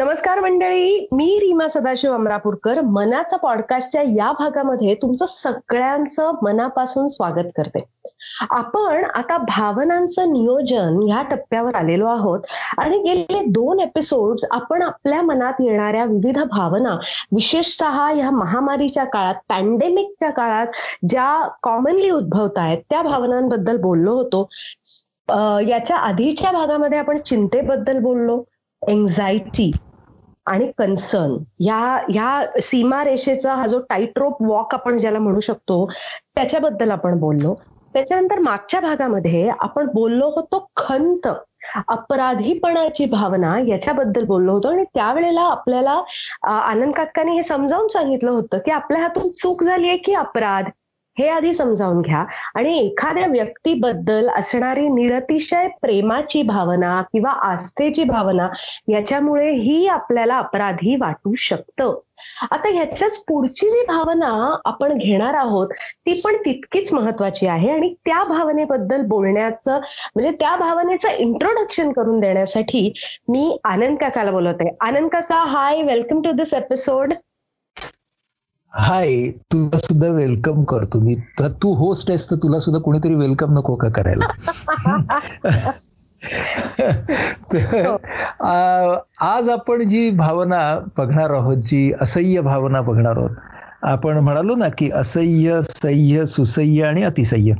नमस्कार मंडळी मी रीमा सदाशिव अमरापूरकर. मनाचा पॉडकास्टच्या या भागामध्ये तुमचं सगळ्यांचं मनापासून स्वागत करते. आपण आता भावनांचं नियोजन ह्या टप्प्यावर आलेलो आहोत आणि गेले दोन एपिसोड आपण आपल्या मनात येणाऱ्या विविध भावना विशेषतः ह्या महामारीच्या काळात पॅन्डेमिकच्या काळात ज्या कॉमनली उद्भवत आहेत त्या भावनांबद्दल बोललो होतो. याच्या आधीच्या भागामध्ये आपण चिंतेबद्दल बोललो एन्झायटी आणि कन्सर्न या ह्या सीमारेषेचा हा जो टाईटरोप वॉक आपण ज्याला म्हणू शकतो त्याच्याबद्दल आपण बोललो. त्याच्यानंतर मागच्या भागामध्ये आपण बोललो होतो खंत. अपराधीपणाची भावना याच्याबद्दल बोललो होतो आणि त्यावेळेला आपल्याला आनंद काकांनी हे समजावून सांगितलं होतं की आपल्या हातून चूक झाली आहे की अपराध. हे आधी समजावून घ्या. आणि एखाद्या व्यक्तीबद्दल असणारी निरतिशय प्रेमाची भावना किंवा आस्थेची भावना याच्यामुळे ही आपल्याला अपराधी वाटू शकतं. आता ह्याच्याच पुढची जी भावना आपण घेणार आहोत ती पण तितकीच महत्वाची आहे. आणि त्या भावनेबद्दल बोलण्याचं म्हणजे त्या भावनेचं इंट्रोडक्शन करून देण्यासाठी मी आनंद काकाला बोलवते. आनंद काका hi welcome to this episode hi तुला सुद्धा वेलकम करतो मी. तू होस्ट आहेस तर तुला सुद्धा कोणीतरी वेलकम नको का करायला? आज आपण जी भावना बघणार आहोत जी असह्य भावना बघणार आहोत आपण म्हणालो ना की असह्य सह्य सुसह्य आणि अतिसह्य.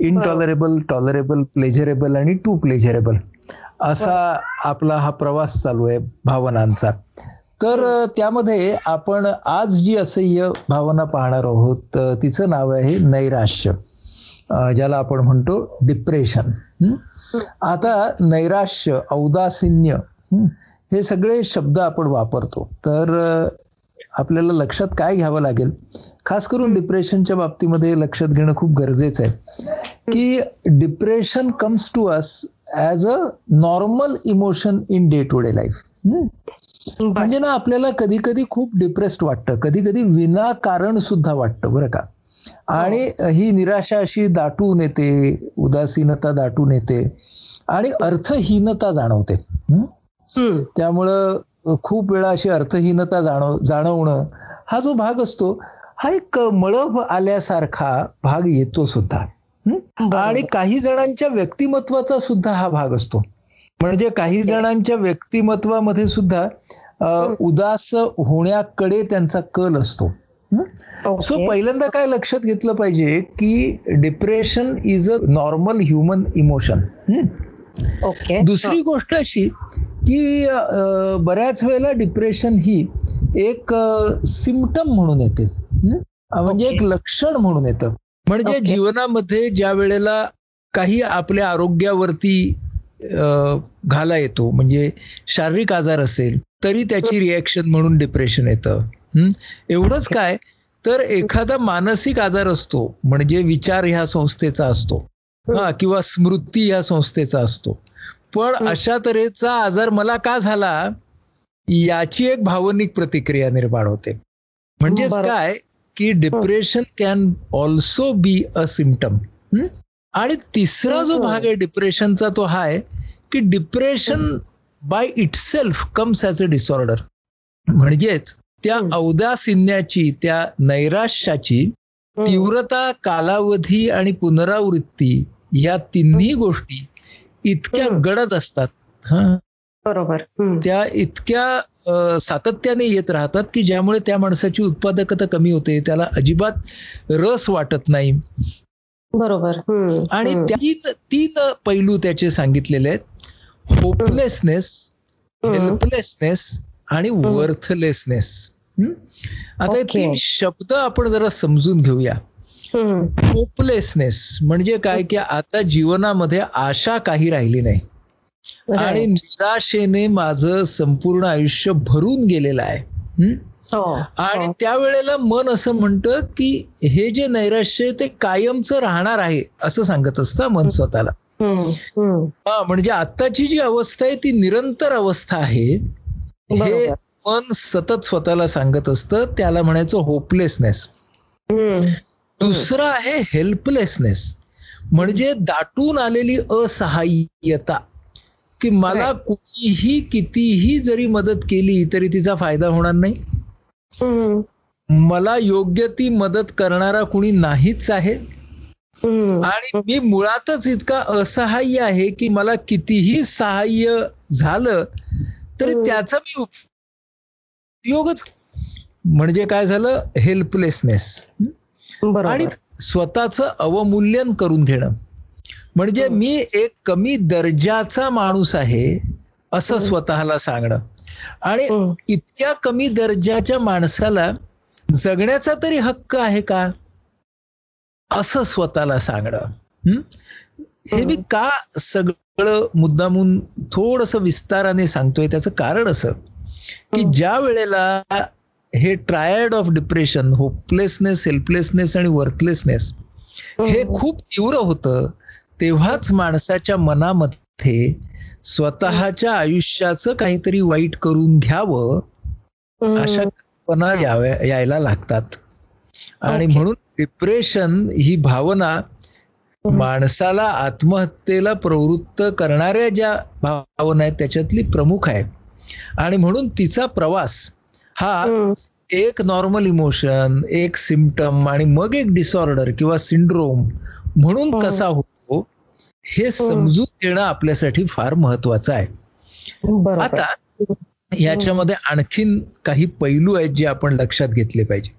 इनटॉलरेबल टॉलरेबल प्लेजरेबल आणि टू प्लेजरेबल असा आपला हा प्रवास चालू आहे भावनांचा. तर त्यामध्ये आपण आज जी असह्य भावना पाहणार आहोत तिचं नाव आहे नैराश्य. ज्याला आपण म्हणतो डिप्रेशन आता नैराश्य औदासिन्य हे? सगळे शब्द आपण वापरतो. तर आपल्याला लक्षात काय घ्यावं लागेल? खास करून डिप्रेशनच्या बाबतीमध्ये लक्षात घेणं खूप गरजेचं आहे. की depression comes to us as a normal emotion in day to day life म्हणजे ना आपल्याला कधी कधी खूप डिप्रेस्ड वाटतं. कधी कधी विनाकारण सुद्धा वाटतं बरं का. आणि ही. निराशा अशी दाटून येते उदासीनता दाटून येते आणि अर्थहीनता जाणवते. त्यामुळं खूप वेळा अशी अर्थहीनता जाणव जाणवणं हा जो भाग असतो हा एक मळभ आल्यासारखा भाग येतो सुद्धा. आणि काही जणांच्या व्यक्तिमत्वाचा सुद्धा हा भाग असतो. म्हणजे काही जणांच्या व्यक्तिमत्वामध्ये सुद्धा उदास होण्याकडे त्यांचा कल असतो. सो पहिल्यांदा काय लक्षात घेतलं पाहिजे की depression is a normal human emotion दुसरी गोष्ट अशी की बऱ्याच वेळेला डिप्रेशन ही एक सिमटम म्हणून येते. म्हणजे एक लक्षण म्हणून येतं. म्हणजे जीवनामध्ये ज्या वेळेला काही आपल्या आरोग्यावरती घाला येतो. म्हणजे शारीरिक आजार असेल तरी त्याची रिॲक्शन म्हणून डिप्रेशन येतं. एवढंच काय? तर एखादा मानसिक आजार असतो म्हणजे विचार ह्या संस्थेचा असतो. हा किंवा स्मृती ह्या संस्थेचा असतो. पण अशा तऱ्हेचा आजार मला का झाला? याची एक भावनिक प्रतिक्रिया निर्माण होते. म्हणजेच काय? की depression can also be a symptom आणि तिसरा जो भाग आहे डिप्रेशनचा तो हा आहे की depression by itself comes as a disorder म्हणजेच त्या औदासिन्याची त्या नैराश्याची तीव्रता कालावधी आणि पुनरावृत्ती या तिन्ही गोष्टी इतक्या गडद असतात. बरोबर. त्या इतक्या सातत्याने येत राहतात की ज्यामुळे त्या माणसाची उत्पादकता कमी होते त्याला अजिबात रस वाटत नाही. बरोबर. आणि तीन तीन पैलू त्याचे सांगितलेले आहेत. होपलेसनेस हेल्पलेसनेस आणि वर्थलेसनेस आता हे तीन शब्द आपण जरा समजून घेऊया. होपलेसनेस म्हणजे काय? की आता जीवनामध्ये आशा काही राहिली नाही. आणि निराशेने माझं संपूर्ण आयुष्य भरून गेलेलं आहे. आणि त्यावेळेला मन असं म्हणतं की हे जे नैराश्य ते कायमचं राहणार आहे असं सांगत असतं मन स्वतःला. हा म्हणजे आत्ताची जी अवस्था आहे ती निरंतर अवस्था आहे. हे मन सतत स्वतःला सांगत असतं त्याला म्हणायचं होपलेसनेस दुसरं आहे हेल्पलेसनेस म्हणजे दाटून आलेली असहाय्यता. की मला. कुठलीही कितीही जरी मदत केली तरी तिचा फायदा होणार नाही. मला योग्य ती मदत करणारा कुणी नाहीच आहे. आणि मी मुळातच इतका असहाय्य आहे की मला कितीही सहाय्य झालं तरी. त्याचा मी उपयोगच म्हणजे काय झालं हेल्पलेसनेस आणि स्वतःचं अवमूल्यन करून घेणं म्हणजे. मी एक कमी दर्जाचा माणूस आहे असं. स्वतःला सांगणं आणि हम्म. इतक्या कमी दर्जाच्या माणसाला जगण्याचा तरी हक्क आहे का असं स्वतःला सांगणं हं? हे मी का सगळं मुद्दामून थोडस विस्ताराने सांगतोय त्याचं कारण असं की हं. ज्या वेळेला हे triad of depression hopelessness helplessness आणि वर्थलेसनेस हे. खूप तीव्र होतं तेव्हाच माणसाच्या मनामध्ये स्वतःच्या आयुष्याचं काहीतरी वाईट करून घ्यावं. अशा कल्पना याव्या यायला लागतात आणि. म्हणून डिप्रेशन ही भावना. माणसाला आत्महत्येला प्रवृत्त करणाऱ्या ज्या भावना आहेत त्याच्यातली प्रमुख आहे आणि म्हणून तिचा प्रवास हा. एक नॉर्मल इमोशन एक सिमटम आणि मग एक डिसऑर्डर किंवा सिंड्रोम म्हणून. कसा होतो हे समजून घेणं आपल्यासाठी फार महत्वाचं आहे आता याच्यामध्ये आणखीन काही पैलू आहेत जे आपण लक्षात घेतले पाहिजे.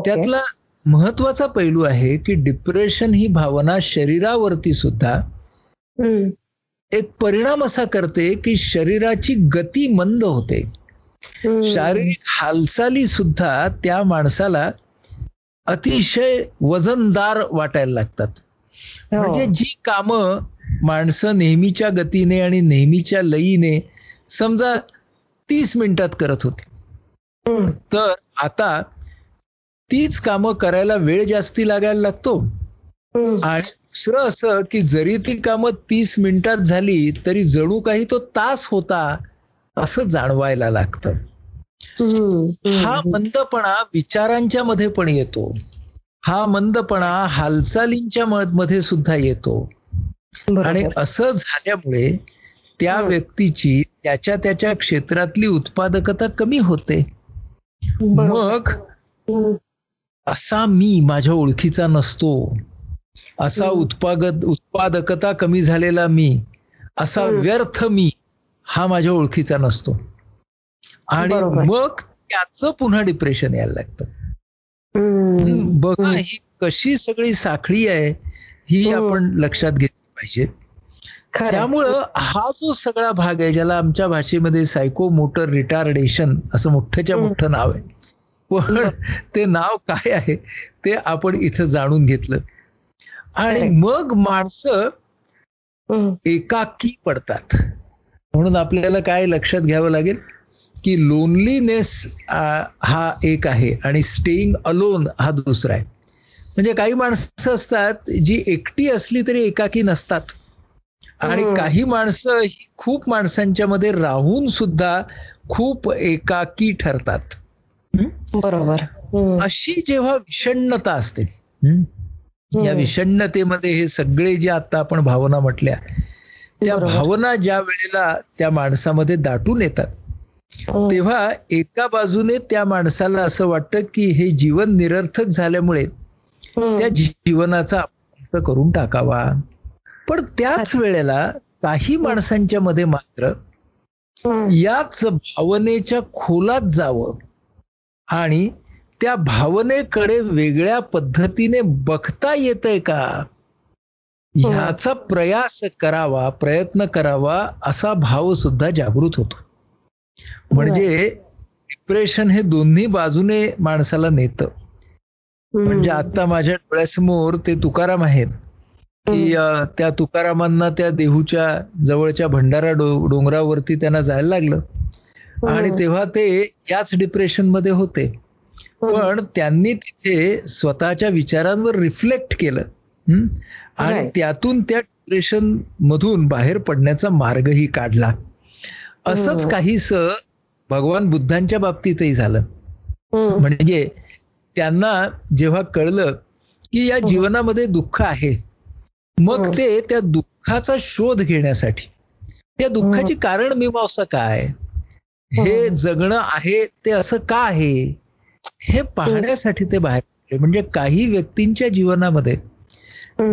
त्यातला महत्त्वाचा पैलू आहे की डिप्रेशन ही भावना शरीरावरती सुद्धा. एक परिणाम असा करते की शरीराची गती मंद होते. शारीरिक हालचाली सुद्धा त्या माणसाला अतिशय वजनदार वाटायला लागतात हो. म्हणजे जी कामं माणसं नेहमीच्या गतीने आणि नेहमीच्या लयीने समजा तीस मिनिटात करत होती. तर आता तीच कामं करायला वेळ जास्ती लागायला लागतो. आणि दुसरं असं की जरी ती कामं तीस मिनिटात झाली तरी जणू काही तो तास होता असं जाणवायला लागतं. हा मंदपणा विचारांच्या मध्ये पण येतो हा मंदपणा हालचालींच्या मध्ये सुद्धा येतो आणि. असं झाल्यामुळे त्या हं. व्यक्तीची त्याच्या त्याच्या क्षेत्रातली उत्पादकता कमी होते. मग हम्म. असा मी माझ्या ओळखीचा नसतो असा हं. उत्पादक उत्पादकता कमी झालेला मी असा हं. व्यर्थ मी हा माझ्या ओळखीचा नसतो आणि. मग त्याचं पुन्हा डिप्रेशन यायला लागतं. बघा हं. कशी सगळी साखळी आहे ही हं. आपण लक्षात घेतली पाहिजे. त्यामुळं हा जो सगळा भाग आहे ज्याला आमच्या भाषेमध्ये सायको मोटर रिटार्डेशन असं मोठ्याच्या. मोठं नाव आहे पण ते नाव काय आहे ते आपण इथं जाणून घेतलं आणि. मग माणसं. एकाकी पडतात म्हणून आपल्याला काय लक्षात घ्यावं लागेल की लोनलीनेस हा एक आहे आणि स्टेईंग अलोन हा दुसरा आहे म्हणजे काही माणसं असतात जी एकटी असली तरी एकाकी नसतात आणि. काही माणसं ही खूप माणसांच्या मध्ये राहून सुद्धा खूप एकाकी ठरतात बरोबर. अशी जेव्हा विषण्णता असते? या हम्म. विषण्णतेमध्ये हे सगळे जे आता आपण भावना म्हटल्या त्या. भावना ज्या वेळेला त्या माणसामध्ये दाटून येतात. तेव्हा एका बाजूने त्या माणसाला असं वाटतं की हे जीवन निरर्थक झाल्यामुळे हम्म. त्या जीवनाचा अंत करून टाकावा. पण त्याच वेळेला काही माणसांच्या मध्ये मात्र. याच भावनेच्या खोलात जावं आणि त्या भावनेकडे वेगळ्या पद्धतीने बघता येतंय का? ह्याचा प्रयास करावा प्रयत्न करावा असा भाव सुद्धा जागृत होतो. म्हणजे डिप्रेशन हे दोन्ही बाजूने माणसाला नेतं. म्हणजे आता माझ्या डोळ्यासमोर ते तुकाराम आहेत. की त्या तुकारामांना त्या देहूच्या जवळच्या भंडारा डोंगरावरती त्यांना जायला लागलं. आणि तेव्हा ते याच डिप्रेशनमध्ये होते. पण त्यांनी तिथे स्वतःच्या विचारांवर रिफ्लेक्ट केलं. हं? आणि. त्यातून त्या डिप्रेशन मधून बाहेर पडण्याचा मार्गही काढला. असंच हं. काहीस भगवान बुद्धांच्या बाबतीतही झालं. म्हणजे त्यांना जेव्हा कळलं की या जीवनामध्ये दुःख आहे मग. ते त्या दुःखाचा शोध घेण्यासाठी त्या दुःखाची कारण मीमांसा काय हे. जगणं आहे ते असं का आहे हे पाहण्यासाठी ते बाहेर. म्हणजे काही व्यक्तींच्या जीवनामध्ये.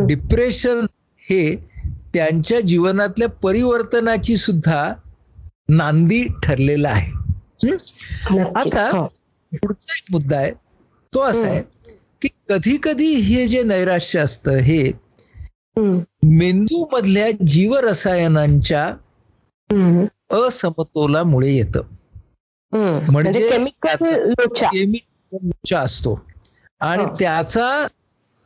डिप्रेशन हे त्यांच्या जीवनातल्या परिवर्तनाची सुद्धा नांदी ठरलेलं आहे. आता- हो. पुढचा एक मुद्दा आहे तो असा. आहे की कधी कधी हे जे नैराश्य असतं हे. मेंदू मधल्या जीवरसायनांच्या. असमतोलामुळे येतं. म्हणजे केमिकल असतो आणि. त्याचा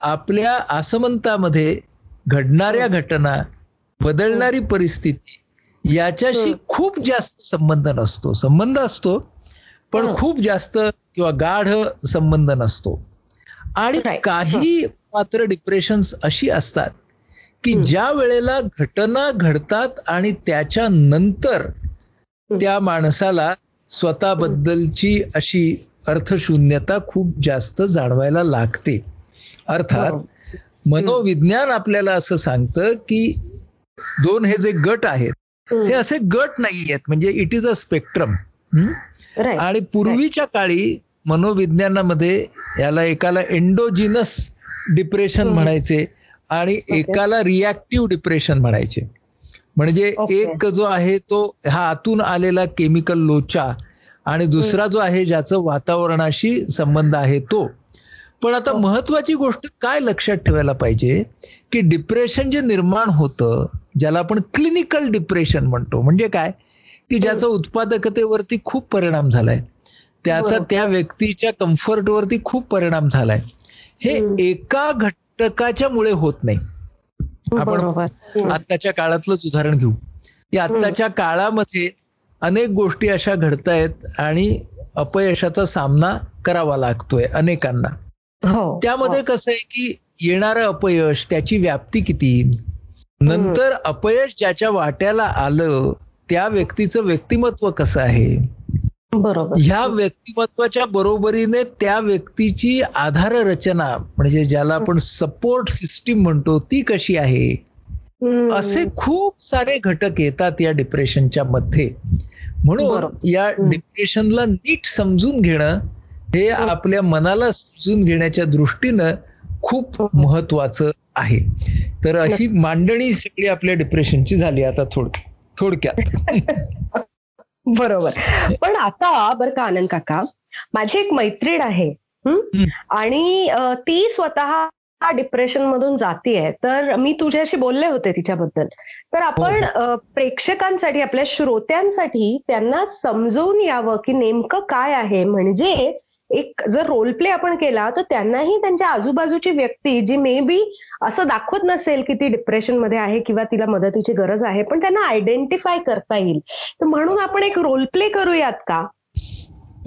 आपल्या आसमंतामध्ये घडणाऱ्या घटना बदलणारी परिस्थिती याच्याशी. खूप जास्त संबंध नसतो संबंध असतो पण. खूप जास्त किंवा गाढ संबंध नसतो आणि. काही मात्र डिप्रेशन्स अशी असतात की. ज्या वेळेला घटना घडतात आणि त्याच्या नंतर त्या माणसाला स्वतःबद्दलची अशी अर्थशून्यता खूप जास्त जाणवायला लागते अर्थात. मनोविज्ञान आपल्याला असं सांगतं की दोन हे जे गट आहेत. हे असे गट नाही आहेत म्हणजे इट इज अ स्पेक्ट्रम. आणि पूर्वीच्या काळी मनोविज्ञानामध्ये याला एकाला एंडोजिनस डिप्रेशन. म्हणायचे आणि एकाला रिॲक्टिव्ह डिप्रेशन म्हणायचे. म्हणजे. एक जो आहे तो हा आतून आलेला केमिकल लोचा आणि दुसरा जो आहे ज्याचं वातावरणाशी संबंध आहे तो. पण आता. महत्वाची गोष्ट काय लक्षात ठेवायला पाहिजे? की डिप्रेशन जे निर्माण होतं ज्याला आपण क्लिनिकल डिप्रेशन म्हणतो. म्हणजे काय? की ज्याचा उत्पादकतेवरती खूप परिणाम झालाय. त्याचा. त्या व्यक्तीच्या कम्फर्टवरती खूप परिणाम झालाय. हे. एका घटकाच्या मुळे होत नाही. आपण. आत्ताच्या काळातलंच उदाहरण घेऊ. की आत्ताच्या काळामध्ये अनेक गोष्टी अशा घडतायत आणि अपयशाचा सामना करावा लागतोय अनेकांना. हो. त्यामध्ये कसं आहे की येणारं अपयश त्याची व्याप्ती किती? नंतर अपयश ज्याच्या वाट्याला आलं त्या व्यक्तीचं व्यक्तिमत्व कसं आहे हो. बरोबर ह्या व्यक्तिमत्वाच्या बरोबरीने त्या व्यक्तीची आधार रचना म्हणजे ज्याला आपण सपोर्ट सिस्टीम म्हणतो ती कशी आहे. असे खूप सारे घटक येतात या डिप्रेशनच्या मध्ये म्हणून. या. डिप्रेशनला नीट समजून घेणं हे आपल्या मनाला समजून घेण्याच्या दृष्टीनं खूप हम्म. महत्वाचं आहे. तर अशी मांडणी सगळी आपल्या डिप्रेशनची झाली आता थोड थोडक्यात. बरोबर. पण आता बर का आनंद काका माझी एक मैत्रीण आहे हं? हं. आणि ती स्वतः डिप्रेशन मधून जातीये. तर मी तुझ्याशी बोलले होते तिच्याबद्दल. तर आपण अ, प्रेक्षकांसाठी आपल्या श्रोत्यांसाठी त्यांना समजवून यावं की नेमकं काय आहे. म्हणजे एक जर रोल प्ले आपण केला तर त्यांनाही त्यांच्या आजूबाजूची व्यक्ती जी मे बी असं दाखवत नसेल की ती डिप्रेशनमध्ये आहे किंवा तिला मदतीची गरज आहे पण त्यांना आयडेंटिफाय करता येईल. तर म्हणून आपण एक रोल प्ले करूयात का?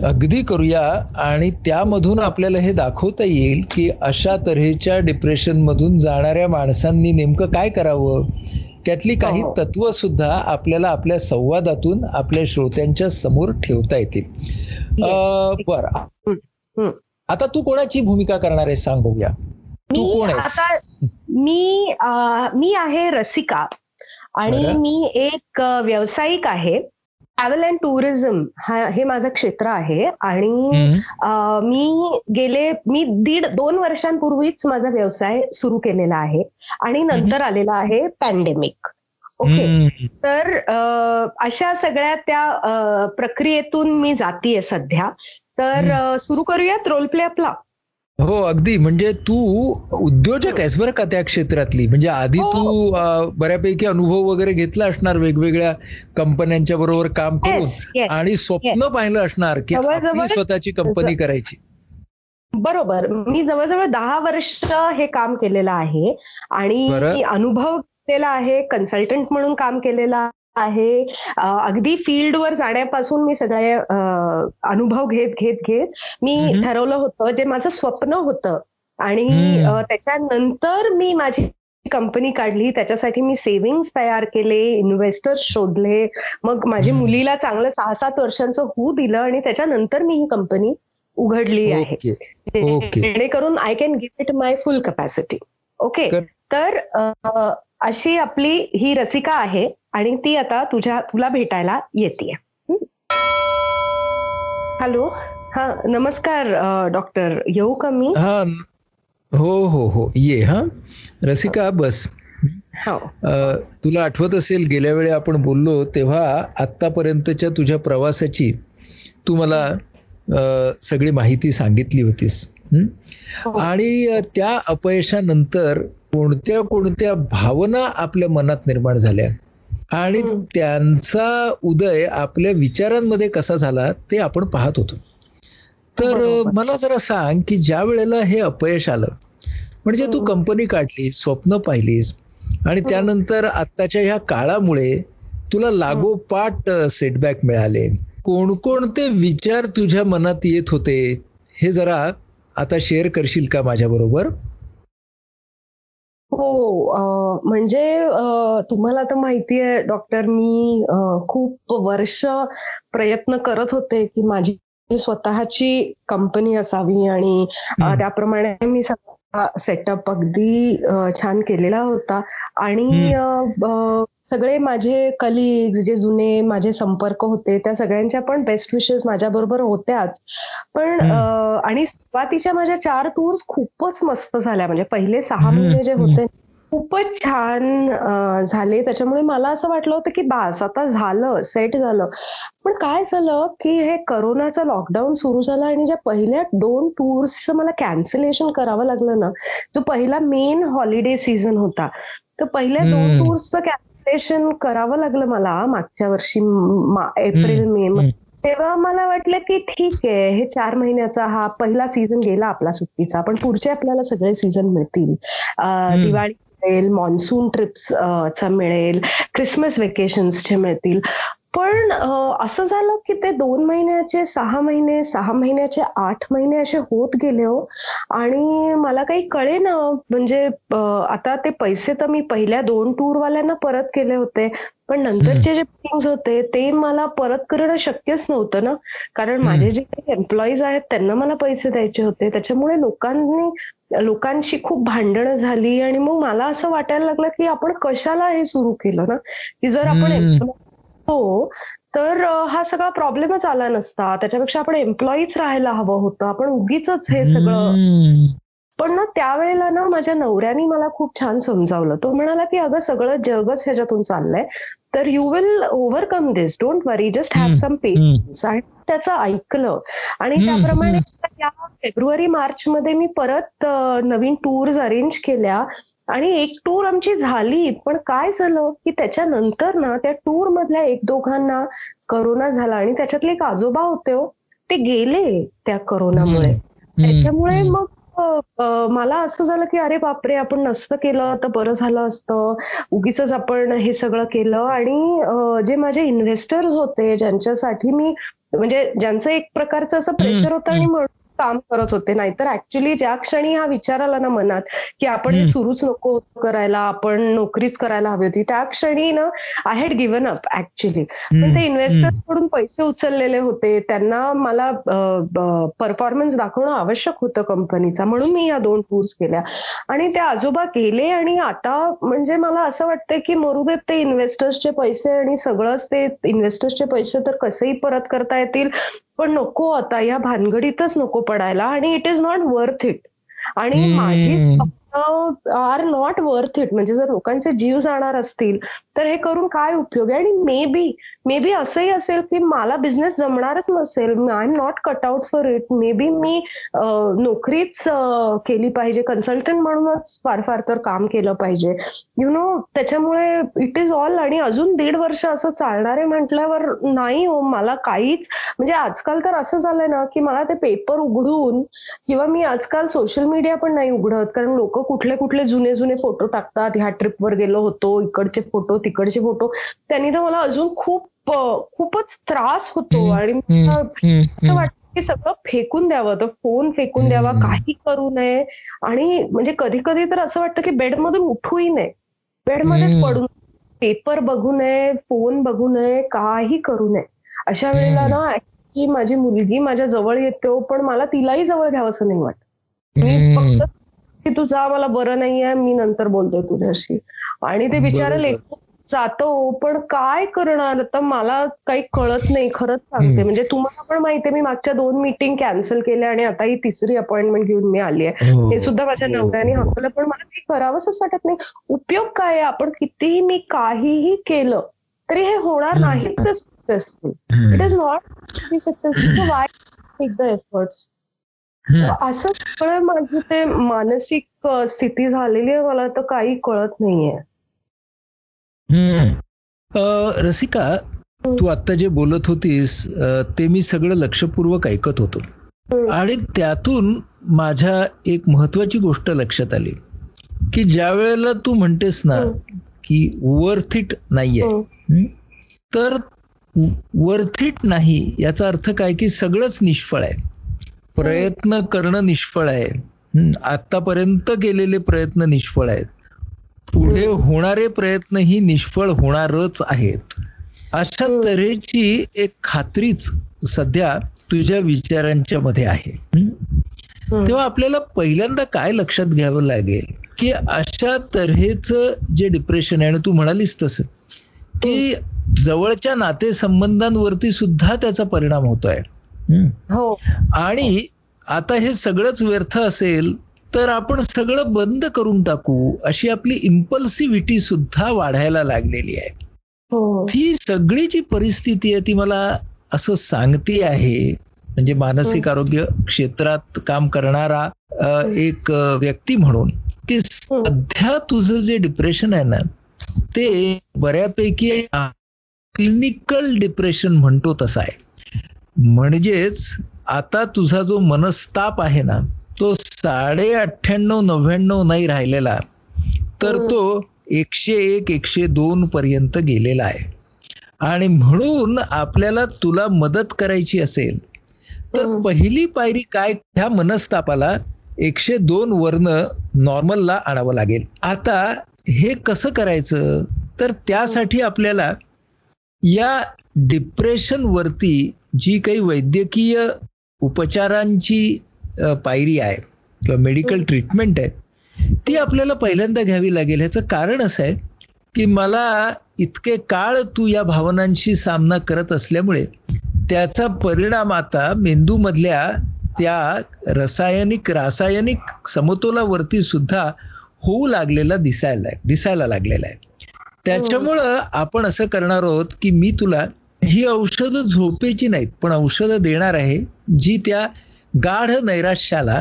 अगदी करूया आणि त्यामधून आपल्याला हे दाखवता येईल की अशा तऱ्हेच्या डिप्रेशन मधून जाणाऱ्या माणसांनी नेमकं काय करावं? त्यातली काही हो. तत्व सुद्धा आपल्याला आपल्या संवादातून आपल्या श्रोत्यांच्या समोर ठेवता येतील. बरं. आता तू कोणाची भूमिका करणार आहे सांग बघूया. तू मी कोण आता मी मी आहे रसिका आणि. मी एक व्यावसायिक आहे. ट्रॅव्हल अँड टुरिझम हा हे माझं क्षेत्र आहे आणि मी गेले मी दीड दोन वर्षांपूर्वीच माझा व्यवसाय सुरू केलेला आहे आणि नंतर आलेला आहे पॅन्डेमिक. ओके. तर अशा सगळ्या त्या प्रक्रियेतून मी जातीये सध्या. तर सुरू करूयात रोल प्ले आपला. हो अगदी. म्हणजे तू उद्योजक आहेस बरं का त्या क्षेत्रातली? म्हणजे आधी हो. तू अं, बऱ्यापैकी अनुभव वगैरे घेतला असणार वेगवेगळ्या कंपन्यांच्या बरोबर काम करून. आणि स्वप्न पाहिलं असणार की आपली स्वतःची कंपनी करायची. बरोबर. मी जवळजवळ दहा वर्ष हे काम केलेलं आहे आणि अनुभव घेतलेला आहे कन्सल्टंट म्हणून काम केलेलं आहे. अगदी फील्डवर जाण्यापासून मी सगळे अनुभव घेत घेत घेत मी. ठरवलं होतं जे माझं स्वप्न होतं. आणि त्याच्यानंतर मी माझी कंपनी काढली. त्याच्यासाठी मी सेव्हिंग्स तयार केले इन्व्हेस्टर्स शोधले. मग माझ्या हम्म. मुलीला चांगलं सहा सात वर्षांचं होऊ दिलं आणि त्याच्यानंतर मी ही कंपनी उघडली आहे. जेणेकरून I can give it my full capacity okay. तर अशी आपली ही रसिका आहे. आणि ती आता तुझ्या तुला भेटायला येते हॅलो? हा नमस्कार डॉक्टर. येऊ का मी? हा हो हो हो. ये हा. रसिका बस. हो. तुला आठवत असेल गेल्या वेळी आपण बोललो तेव्हा आत्तापर्यंतच्या तुझ्या प्रवासाची तू मला सगळी माहिती सांगितली होतीस. हं? आणि त्या अपयशानंतर कोणत्या कोणत्या भावना आपल्या मनात निर्माण झाल्या? आणि. त्यांचा उदय आपल्या विचारांमध्ये कसा झाला ते आपण पाहत होतो तर. मला जरा सांग की ज्या वेळेला हे अपयश आलं म्हणजे तू. कंपनी काढलीस स्वप्न पाहिलीस आणि त्यानंतर आत्ताच्या ह्या काळामुळे तुला लागोपाठ सेटबॅक मिळाले कोणकोणते विचार तुझ्या मनात येत होते हे जरा आता शेअर करशील का माझ्या बरोबर हो म्हणजे तुम्हाला तर माहिती आहे डॉक्टर मी खूप वर्ष प्रयत्न करत होते की माझी स्वतःची कंपनी असावी आणि. त्याप्रमाणे मी सगळा सेटअप अगदी छान केलेला होता आणि सगळे माझे कलिग्स जे जुने माझे संपर्क होते त्या सगळ्यांच्या पण बेस्ट विशेस माझ्या बरोबर होत्याच. पण आणि सुरुवातीच्या माझ्या चार टूर्स खूपच मस्त झाल्या. म्हणजे पहिले सहा महिने जे. होते खूपच छान झाले. त्याच्यामुळे मला असं वाटलं होतं की बास आता झालं सेट झालं. पण काय झालं की हे करोनाचं लॉकडाऊन सुरू झालं आणि ज्या पहिल्या दोन टूर्सचं मला कॅन्सलेशन करावं लागलं ना जो पहिला मेन हॉलिडे सीझन होता तर पहिल्या दोन. टूर्सचं कॅन्सलेशन करावं लागलं मला मागच्या वर्षी मा- एप्रिल मे. तेव्हा मला वाटलं की ठीक आहे हे चार महिन्याचा हा पहिला सीझन गेला आपला सुट्टीचा पण पुढचे आपल्याला सगळे सीझन मिळतील. दिवाळी मिळेल मॉन्सून ट्रिप्स चा मिळेल क्रिसमस वेकेशन्सचे मिळतील. पण असं झालं की ते दोन महिन्याचे सहा महिने सहा महिन्याचे आठ महिने असे होत गेले हो. आणि मला काही कळे ना म्हणजे अं, आता ते पैसे तर मी पहिल्या दोन टूर वाल्यांना परत केले होते. पण नंतरचे जे बुकिंग होते ते मला परत करणं शक्यच नव्हतं ना. कारण. माझे जे काही एम्प्लॉईज आहेत त्यांना मला पैसे द्यायचे होते. त्याच्यामुळे लोकांनी लोकांशी खूप भांडणं झाली आणि मग मला असं वाटायला लागलं की आपण कशाला हे सुरू केलं ना? की जर आपण असतो तर हा सगळा प्रॉब्लेमच आला नसता. त्याच्यापेक्षा आपण एम्प्लॉईच राहायला हवं होतं. आपण उगीच हे सगळं. पण ना त्यावेळेला ना माझ्या नवऱ्याने मला खूप छान समजावलं. तो म्हणाला की अगं सगळं जगच ह्याच्यातून चाललंय. तर you will overcome this don't worry just have some patience आणि त्याचं ऐकलं. आणि त्याप्रमाणे या फेब्रुवारी मार्च मध्ये मी परत नवीन टूर्स अरेंज केल्या आणि एक टूर आमची झाली. पण काय झालं की त्याच्यानंतर ना त्या टूर मधल्या एक दोघांना करोना झाला आणि त्याच्यातले एक आजोबा होते हो ते गेले त्या करोनामुळे. त्याच्यामुळे. मग मला असं झालं की अरे बापरे आपण नसतं केलं तर बरं झालं असतं. उगीच आपण हे सगळं केलं आणि जे माझे इन्व्हेस्टर्स होते ज्यांच्यासाठी मी म्हणजे ज्यांचं एक प्रकारचं असं प्रेशर होतं आणि म्हणून काम करत होते. नाहीतर ऍक्च्युली ज्या क्षणी हा विचार आला ना मनात की आपण हे. सुरूच नको करायला आपण नोकरीच करायला हवी होती त्या क्षणी ना I had given up actually पण ते इन्व्हेस्टर्सकडून पैसे उचललेले होते. त्यांना मला परफॉर्मन्स दाखवणं आवश्यक होतं कंपनीचा म्हणून मी या दोन टूर्स केल्या. आणि ते आजोबा गेले आणि आता म्हणजे मला असं वाटतंय की मरुदेत ते इन्व्हेस्टर्सचे पैसे आणि सगळंच ते इन्व्हेस्टर्सचे पैसे तर कसेही परत करता येतील. पण नको आता या भानगडीतच नको पडायला आणि it is not worth it आणि. माझी आर नॉट वर्थ इट म्हणजे जर लोकांचे जीव जाणार असतील तर हे करून काय उपयोग आहे? आणि मे बी मे बी असंही असेल की मला बिझनेस जमणारच नसेल. I am not cut out for it maybe मी नोकरीच केली पाहिजे. कन्सल्टंट म्हणूनच फार फार तर काम केलं पाहिजे. यु नो त्याच्यामुळे इट इज ऑल आणि अजून दीड वर्ष असं चालणार आहे म्हटल्यावर नाही हो मला काहीच. म्हणजे आजकाल तर असं झालंय ना की मला ते पेपर उघडून किंवा मी आजकाल सोशल मीडिया पण नाही उघडत. कारण लोक कुठले कुठले जुने जुने फोटो टाकतात. ह्या ट्रिपवर गेलो होतो इकडचे फोटो तिकडचे फोटो त्यांनी तर मला अजून खूप अं, खूपच त्रास होतो आणि असं वाटतं की सगळं फेकून द्यावं तर फोन फेकून द्यावा. काही करू नये. आणि म्हणजे कधी कधी तर असं वाटतं की बेडमधून उठूही नये. बेडमध्येच. पडून पेपर बघू नये फोन बघू नये काही करू नये. अशा वेळेला ना की माझी मुलगी माझ्या जवळ येतो पण मला तिलाही जवळ घ्यावं असं नाही वाटत. मी. फक्त की तू जा मला बरं नाहीये मी नंतर बोलतोय तुझ्याशी. आणि ते बिचारा बरोबर. जातो पण काय करणार आता मला काही कळत नाही खरंच सांगते. म्हणजे तुम्हाला पण माहितीये मी मागच्या दोन मीटिंग कॅन्सल केल्या आणि आता ही तिसरी अपॉइंटमेंट घेऊन मी आली आहे हो. हे सुद्धा माझ्या हो. नवऱ्याने हकवलं पण मला ते करावंच वाटत नाही उपयोग काय आहे आपण कितीही मी काहीही केलं तरी हे होणार. नाहीच successful. It is not be successful why take the efforts. असं सगळं माझी ते मानसिक स्थिती झालेली आहे मला तर काही कळत नाहीये रसिका तू आता जे बोलत होतीस ते मी सगळं लक्षपूर्वक ऐकत होतो. आणि त्यातून माझ्या एक महत्वाची गोष्ट लक्षात आली. की ज्या वेळेला तू म्हणतेस ना. की वर्थ इट नाहीये? तर वर्थ इट नाही याचा अर्थ काय की सगळंच निष्फळ आहे. प्रयत्न करणं निष्फळ आहे. आतापर्यंत केलेले प्रयत्न निष्फळ आहेत. पुढे होणारे प्रयत्नही निष्फळ होणारच आहेत. अशा. तऱ्हेची एक खात्रीच सध्या तुझ्या विचारांच्या मध्ये आहे. तेव्हा आपल्याला पहिल्यांदा काय लक्षात घ्यावं लागेल? की अशा तऱ्हेचं जे डिप्रेशन आहे आणि तू म्हणालीस तसं की जवळच्या नातेसंबंधांवरती सुद्धा त्याचा परिणाम होतोय. हो. आणि आता हे सगळंच व्यर्थ असेल तर आपण सगळं बंद करून टाकू अशी आपली इम्पल्सिव्हिटी सुद्धा वाढायला लागलेली आहे. हो. ती सगळी जी परिस्थिती आहे ती मला असं सांगते आहे म्हणजे मानसिक आरोग्य क्षेत्रात काम करणारा अ, एक व्यक्ती म्हणून की सध्या तुझं जे डिप्रेशन आहे ना ते बऱ्यापैकी क्लिनिकल डिप्रेशन म्हणतो तसं आहे. म्हणजेच आता तुझा जो मनस्ताप आहे ना तो साडे अठ्ठ्याण्णव नव्याण्णव नाही राहिलेला तर तो एकशे एक एकशे दोन पर्यंत गेलेला आहे. आणि म्हणून आपल्याला तुला मदत करायची असेल तर हम्म. पहिली पायरी काय ह्या मनस्तापाला एकशे दोन वर्ण नॉर्मलला आणावं लागेल. आता हे कसं करायचं? तर त्यासाठी आपल्याला या डिप्रेशन वरती जी काही वैद्यकीय उपचारांची पायरी आहे किंवा मेडिकल ट्रीटमेंट आहे ती आपल्याला पहिल्यांदा घ्यावी लागेल. ह्याचं कारण असं आहे की मला इतके काळ तू या भावनांशी सामना करत असल्यामुळे त्याचा परिणाम आता मेंदूमधल्या त्या रासायनिक रासायनिक समतोलावरती सुद्धा होऊ लागलेला दिसायला दिसायला लागलेला आहे. त्याच्यामुळं आपण असं करणार आहोत की मी तुला ही औषधं झोपेची नाहीत पण औषधं देणार आहे जी त्या गाढ नैराश्याला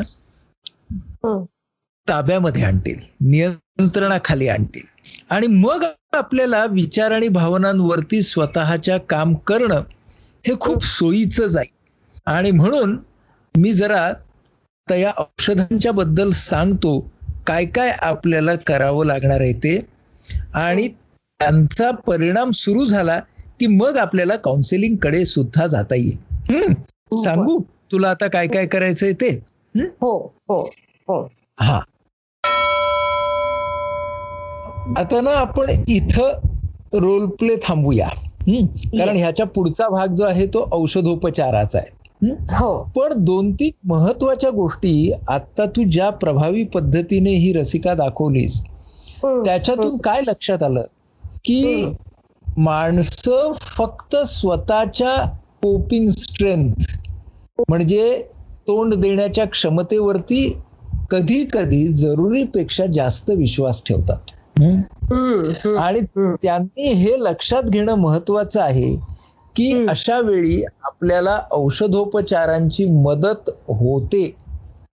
ताब्यामध्ये आणतील नियंत्रणाखाली आणतील. आणि मग आपल्याला विचार आणि भावनांवरती स्वतःच्या काम करणं हे खूप सोयीचं जाईल. आणि म्हणून मी जरा त्या या औषधांच्या बद्दल सांगतो काय काय आपल्याला करावं लागणार आहे ते. आणि त्यांचा परिणाम सुरू झाला की मग आपल्याला काउन्सिलिंगकडे सुद्धा जाता येईल? सांगू तुला आता काय काय करायचंय ते? हो हो. हो. हा. आता ना आपण इथं रोल प्ले थांबूया? कारण ह्याच्या पुढचा भाग जो आहे तो औषधोपचाराचा आहे? हो. पण दोन तीन महत्त्वाच्या गोष्टी आता तू ज्या प्रभावी पद्धतीने ही रसिका दाखवलीस. त्याच्यातून काय लक्षात आलं? की माणसं फक्त स्वतःच्या कोपिंग स्ट्रेंथ म्हणजे तोंड देण्याच्या क्षमतेवरती कधी कधी जरुरीपेक्षा जास्त विश्वास ठेवतात. आणि. त्यांनी हे लक्षात घेणं महत्वाचं आहे की. अशा वेळी आपल्याला औषधोपचारांची मदत होते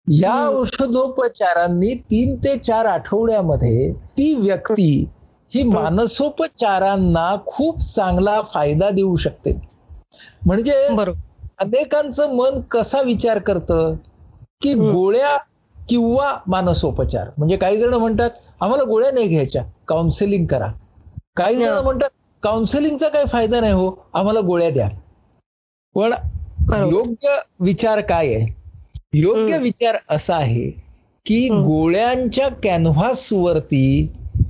या. औषधोपचारांनी तीन ते चार आठवड्यामध्ये ती व्यक्ती ही मानसोपचारांना खूप चांगला फायदा देऊ शकते म्हणजे अनेकांचं मन कसा विचार करतं की. गोळ्या किंवा मानसोपचार म्हणजे काही जण म्हणतात आम्हाला गोळ्या नाही घ्यायच्या काउन्सिलिंग करा काही जण. म्हणतात काउन्सिलिंगचा काही फायदा नाही हो आम्हाला गोळ्या द्या पण. योग्य विचार काय आहे योग्य. विचार असा आहे की. गोळ्यांच्या कॅनव्हास वरती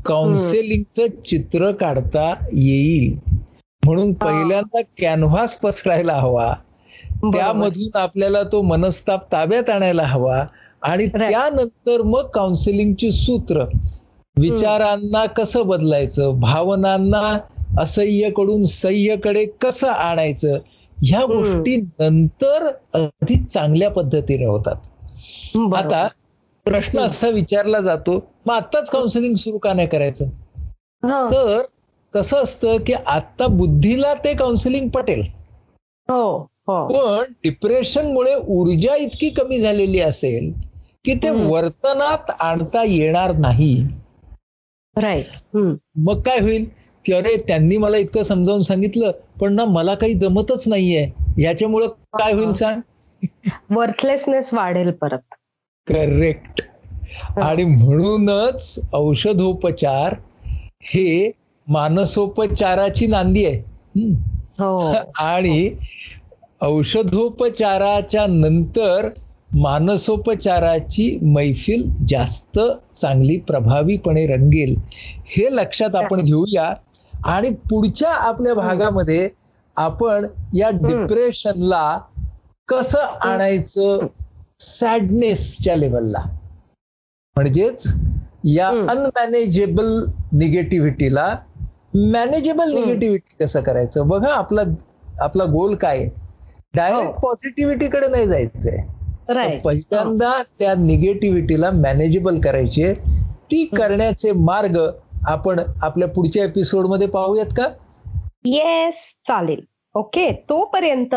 काउन्सिलिंगचं चित्र काढता येईल म्हणून पहिल्यांदा कॅनव्हास पसरायला हवा. त्यामधून आपल्याला तो मनस्ताप ताब्यात आणायला हवा आणि. त्यानंतर मग काउन्सिलिंगची सूत्र विचारांना कसं बदलायचं भावनांना असह्यकडून सह्यकडे कसं आणायचं ह्या. गोष्टी नंतर अधिक चांगल्या पद्धतीने होतात. आता प्रश्न असा विचारला जातो मग आत्ताच काउन्सिलिंग सुरू का नाही करायचं. तर कसं असतं की आता बुद्धीला ते काउन्सिलिंग पटेल हो हो पण डिप्रेशनमुळे ऊर्जा इतकी कमी झालेली असेल की ते. वर्तनात आणता येणार नाही. राईट मग काय होईल? की अरे त्यांनी मला इतकं समजावून सांगितलं पण ना मला काही जमतच नाहीये. याच्यामुळं काय होईल सांग? वर्थलेसनेस वाढेल परत. करेक्ट आणि म्हणूनच औषधोपचार हे मानसोपचाराची नांदी आहे. हो. आणि औषधोपचाराच्या नंतर मानसोपचाराची मैफिल जास्त चांगली प्रभावीपणे रंगेल हे लक्षात आपण घेऊया. आणि पुढच्या आपल्या भागामध्ये आपण या डिप्रेशनला कसं आणायचं? सॅडनेसच्या लेवलला म्हणजेच या. अनमॅनेजेबल निगेटिव्हिटीला. मॅनेजेबल. निगेटिव्हिटी कसं करायचं? बघा आपला आपला गोल काय डायरेक्ट हो. पॉझिटिव्हिटीकडे नाही जायचंय. पहिल्यांदा त्या निगेटिव्हिटीला मॅनेजेबल करायचे ती करण्याचे मार्ग आपण आपल्या पुढच्या एपिसोडमध्ये पाहूयात का? येस चालेल. ओके तोपर्यंत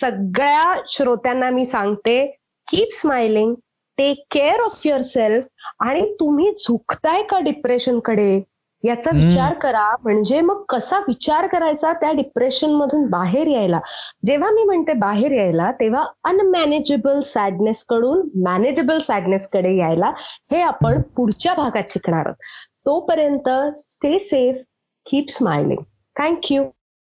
सगळ्या श्रोत्यांना मी सांगते keep smiling take care of yourself आणि तुम्ही झुकताय का डिप्रेशनकडे? याचा. विचार करा. म्हणजे मग कसा विचार करायचा त्या डिप्रेशन मधून बाहेर यायला? जेव्हा मी म्हणते बाहेर यायला तेव्हा अनमॅनेजेबल सॅडनेस कडून मॅनेजेबल सॅडनेस कडे यायला हे आपण पुढच्या भागात शिकणार आहोत. तोपर्यंत stay safe keep smiling thank you